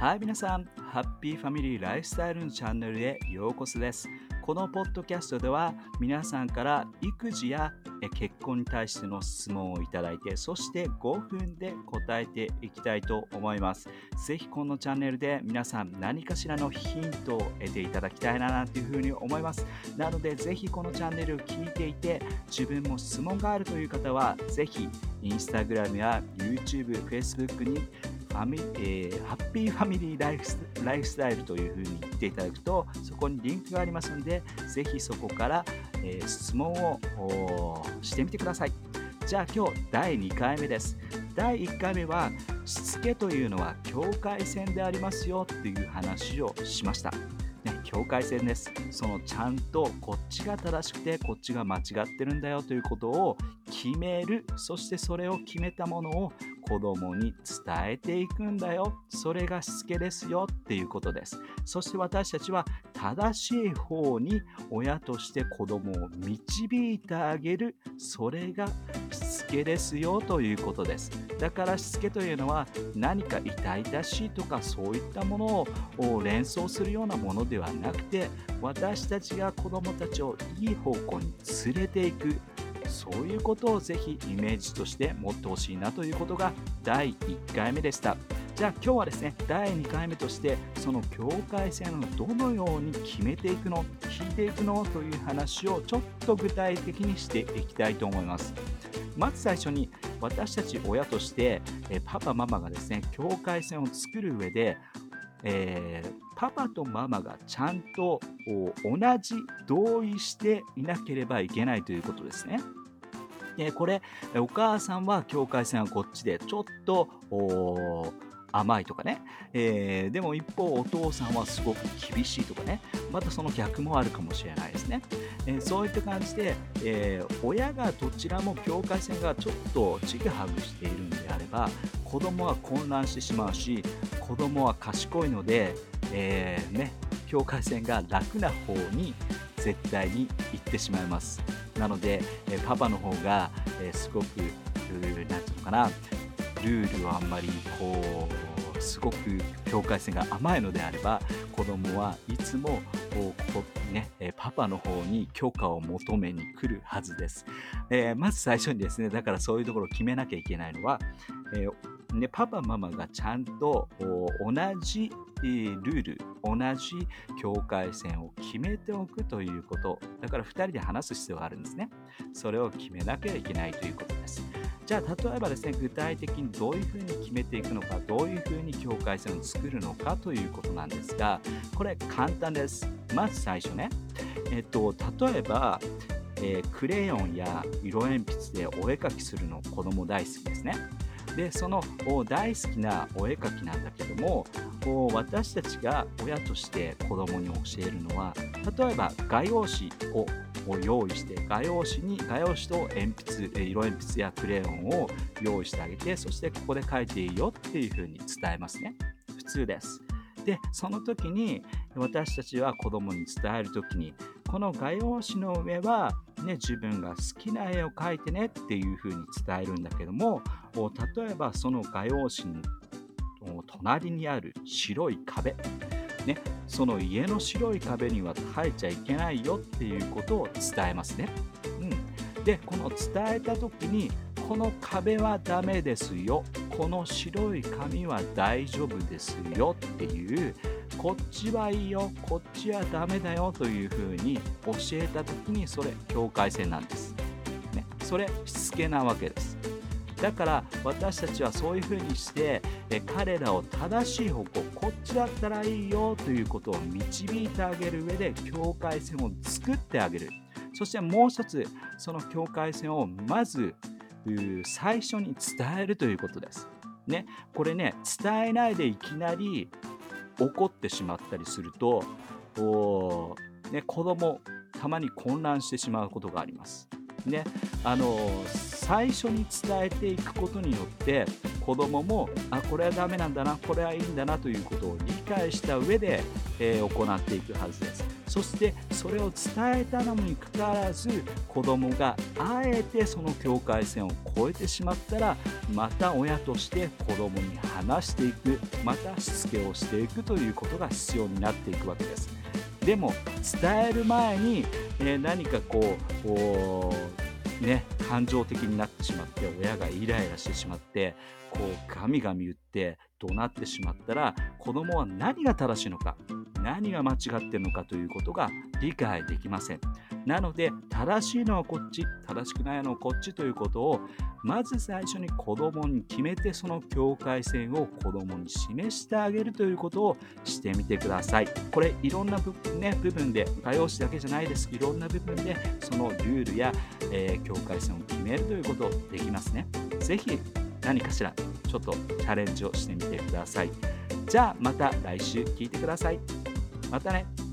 はい、皆さん、ハッピーファミリーライフスタイルのチャンネルへようこそです。このポッドキャストでは皆さんから育児や結婚に対しての質問をいただいて、そして5分で答えていきたいと思います。ぜひこのチャンネルで皆さん何かしらのヒントを得ていただきたいななんていうふうに思います。なのでぜひこのチャンネルを聞いていて自分も質問があるという方はぜひインスタグラムや YouTube、Facebook にファミ、えー、ハッピーファミリーライフライフスタイルというふうに言っていただくと、そこにリンクがありますので、ぜひそこから、えー、質問をしてみてください。じゃあ今日第2回目です。第1回目は、しつけというのは境界線でありますよっていう話をしました。ね、境界線です。そのちゃんとこっちが正しくてこっちが間違ってるんだよということを決める。そしてそれを決めたものを子供に伝えていくんだよ。それがしつけですよっていうことです。そして私たちは正しい方に親として子供を導いてあげる。それがしつけですよということです。だからしつけというのは何か痛々しいとかそういったものを連想するようなものではなくて私たちが子供たちをいい方向に連れていくそういうことをぜひイメージとして持ってほしいなということが第1回目でした。じゃあ今日はですね、第2回目としてその境界線をどのように決めていくの、引いていくのという話をちょっと具体的にしていきたいと思います。まず最初に私たち親としてパパママがですね境界線を作る上でえー、パパとママがちゃんと同じ同意していなければいけないということですね。でこれお母さんは境界線はこっちでちょっと甘いとかね、えー、でも一方お父さんはすごく厳しいとかね。またその逆もあるかもしれないですね、えー、そういった感じで、えー、親がどちらも境界線がちょっとちぐはぐしているんであれば子供は混乱してしまうし子供は賢いので、えね、境界線が楽な方に絶対に行ってしまいます。なので、えパパの方が、えすごく何て言うのかなルールはあんまりこうすごく境界線が甘いのであれば子供はいつもこうね、パパの方に許可を求めに来るはずです、えー、まず最初にですねだからそういうところを決めなきゃいけないのは、えー、ね、パパママがちゃんと同じルール同じ境界線を決めておくということ。だから2人で話す必要があるんですね。それを決めなきゃいけないということです。じゃあ例えばですね具体的にどういうふうに決めていくのかどういうふうに境界線を作るのかということなんですがこれ簡単です。まず最初ねえっと例えばえー、クレヨンや色鉛筆でお絵かきするの子供大好きですね。でその大好きなお絵かきなんだけども私たちが親として子供に教えるのは例えば画用紙を用意して画用紙に画用紙と鉛筆色鉛筆やクレヨンを用意してあげてそしてここで描いていいよっていうふうに伝えますね。普通です。でその時に私たちは子供に伝える時にこの画用紙の上は、ね、自分が好きな絵を描いてねっていうふうに伝えるんだけども例えばその画用紙の隣にある白い壁ね、その家の白い壁には生えちゃいけないよっていうことを伝えますね。うん、でこの伝えた時にこの壁はダメですよこの白い紙は大丈夫ですよっていうこっちはいいよこっちはダメだよというふうに教えた時にそれ境界線なんです。ね、それしつけなわけです。だから私たちはそういうふうにして彼らを正しい方向こっちだったらいいよということを導いてあげる上で境界線を作ってあげるそしてもう一つその境界線をまず最初に伝えるということです。ね、これね伝えないでいきなり怒ってしまったりすると、ね、子供たまに混乱してしまうことがあります。ね。あの最初に伝えていくことによって子供ももあこれはダメなんだなこれはいいんだなということを理解した上で、えー、行っていくはずです。そしてそれを伝えたのにかかわらず子供があえてその境界線を越えてしまったらまた親として子供に話していくまたしつけをしていくということが必要になっていくわけです。でも伝える前に、えー、何かこうね感情的になってしまって親がイライラしてしまってこうガミガミ言って怒鳴ってしまったら子供は何が正しいのか。何が間違ってるのかということが理解できませんなので正しいのはこっち正しくないのはこっちということをまず最初に子供に決めてその境界線を子供に示してあげるということをしてみてくださいこれいろんな部分,、ね、部分で画用紙だけじゃないですいろんな部分でそのルールや、えー、境界線を決めるということできますね是非何かしらちょっとチャレンジをしてみてください。じゃあまた来週聞いてください。またね。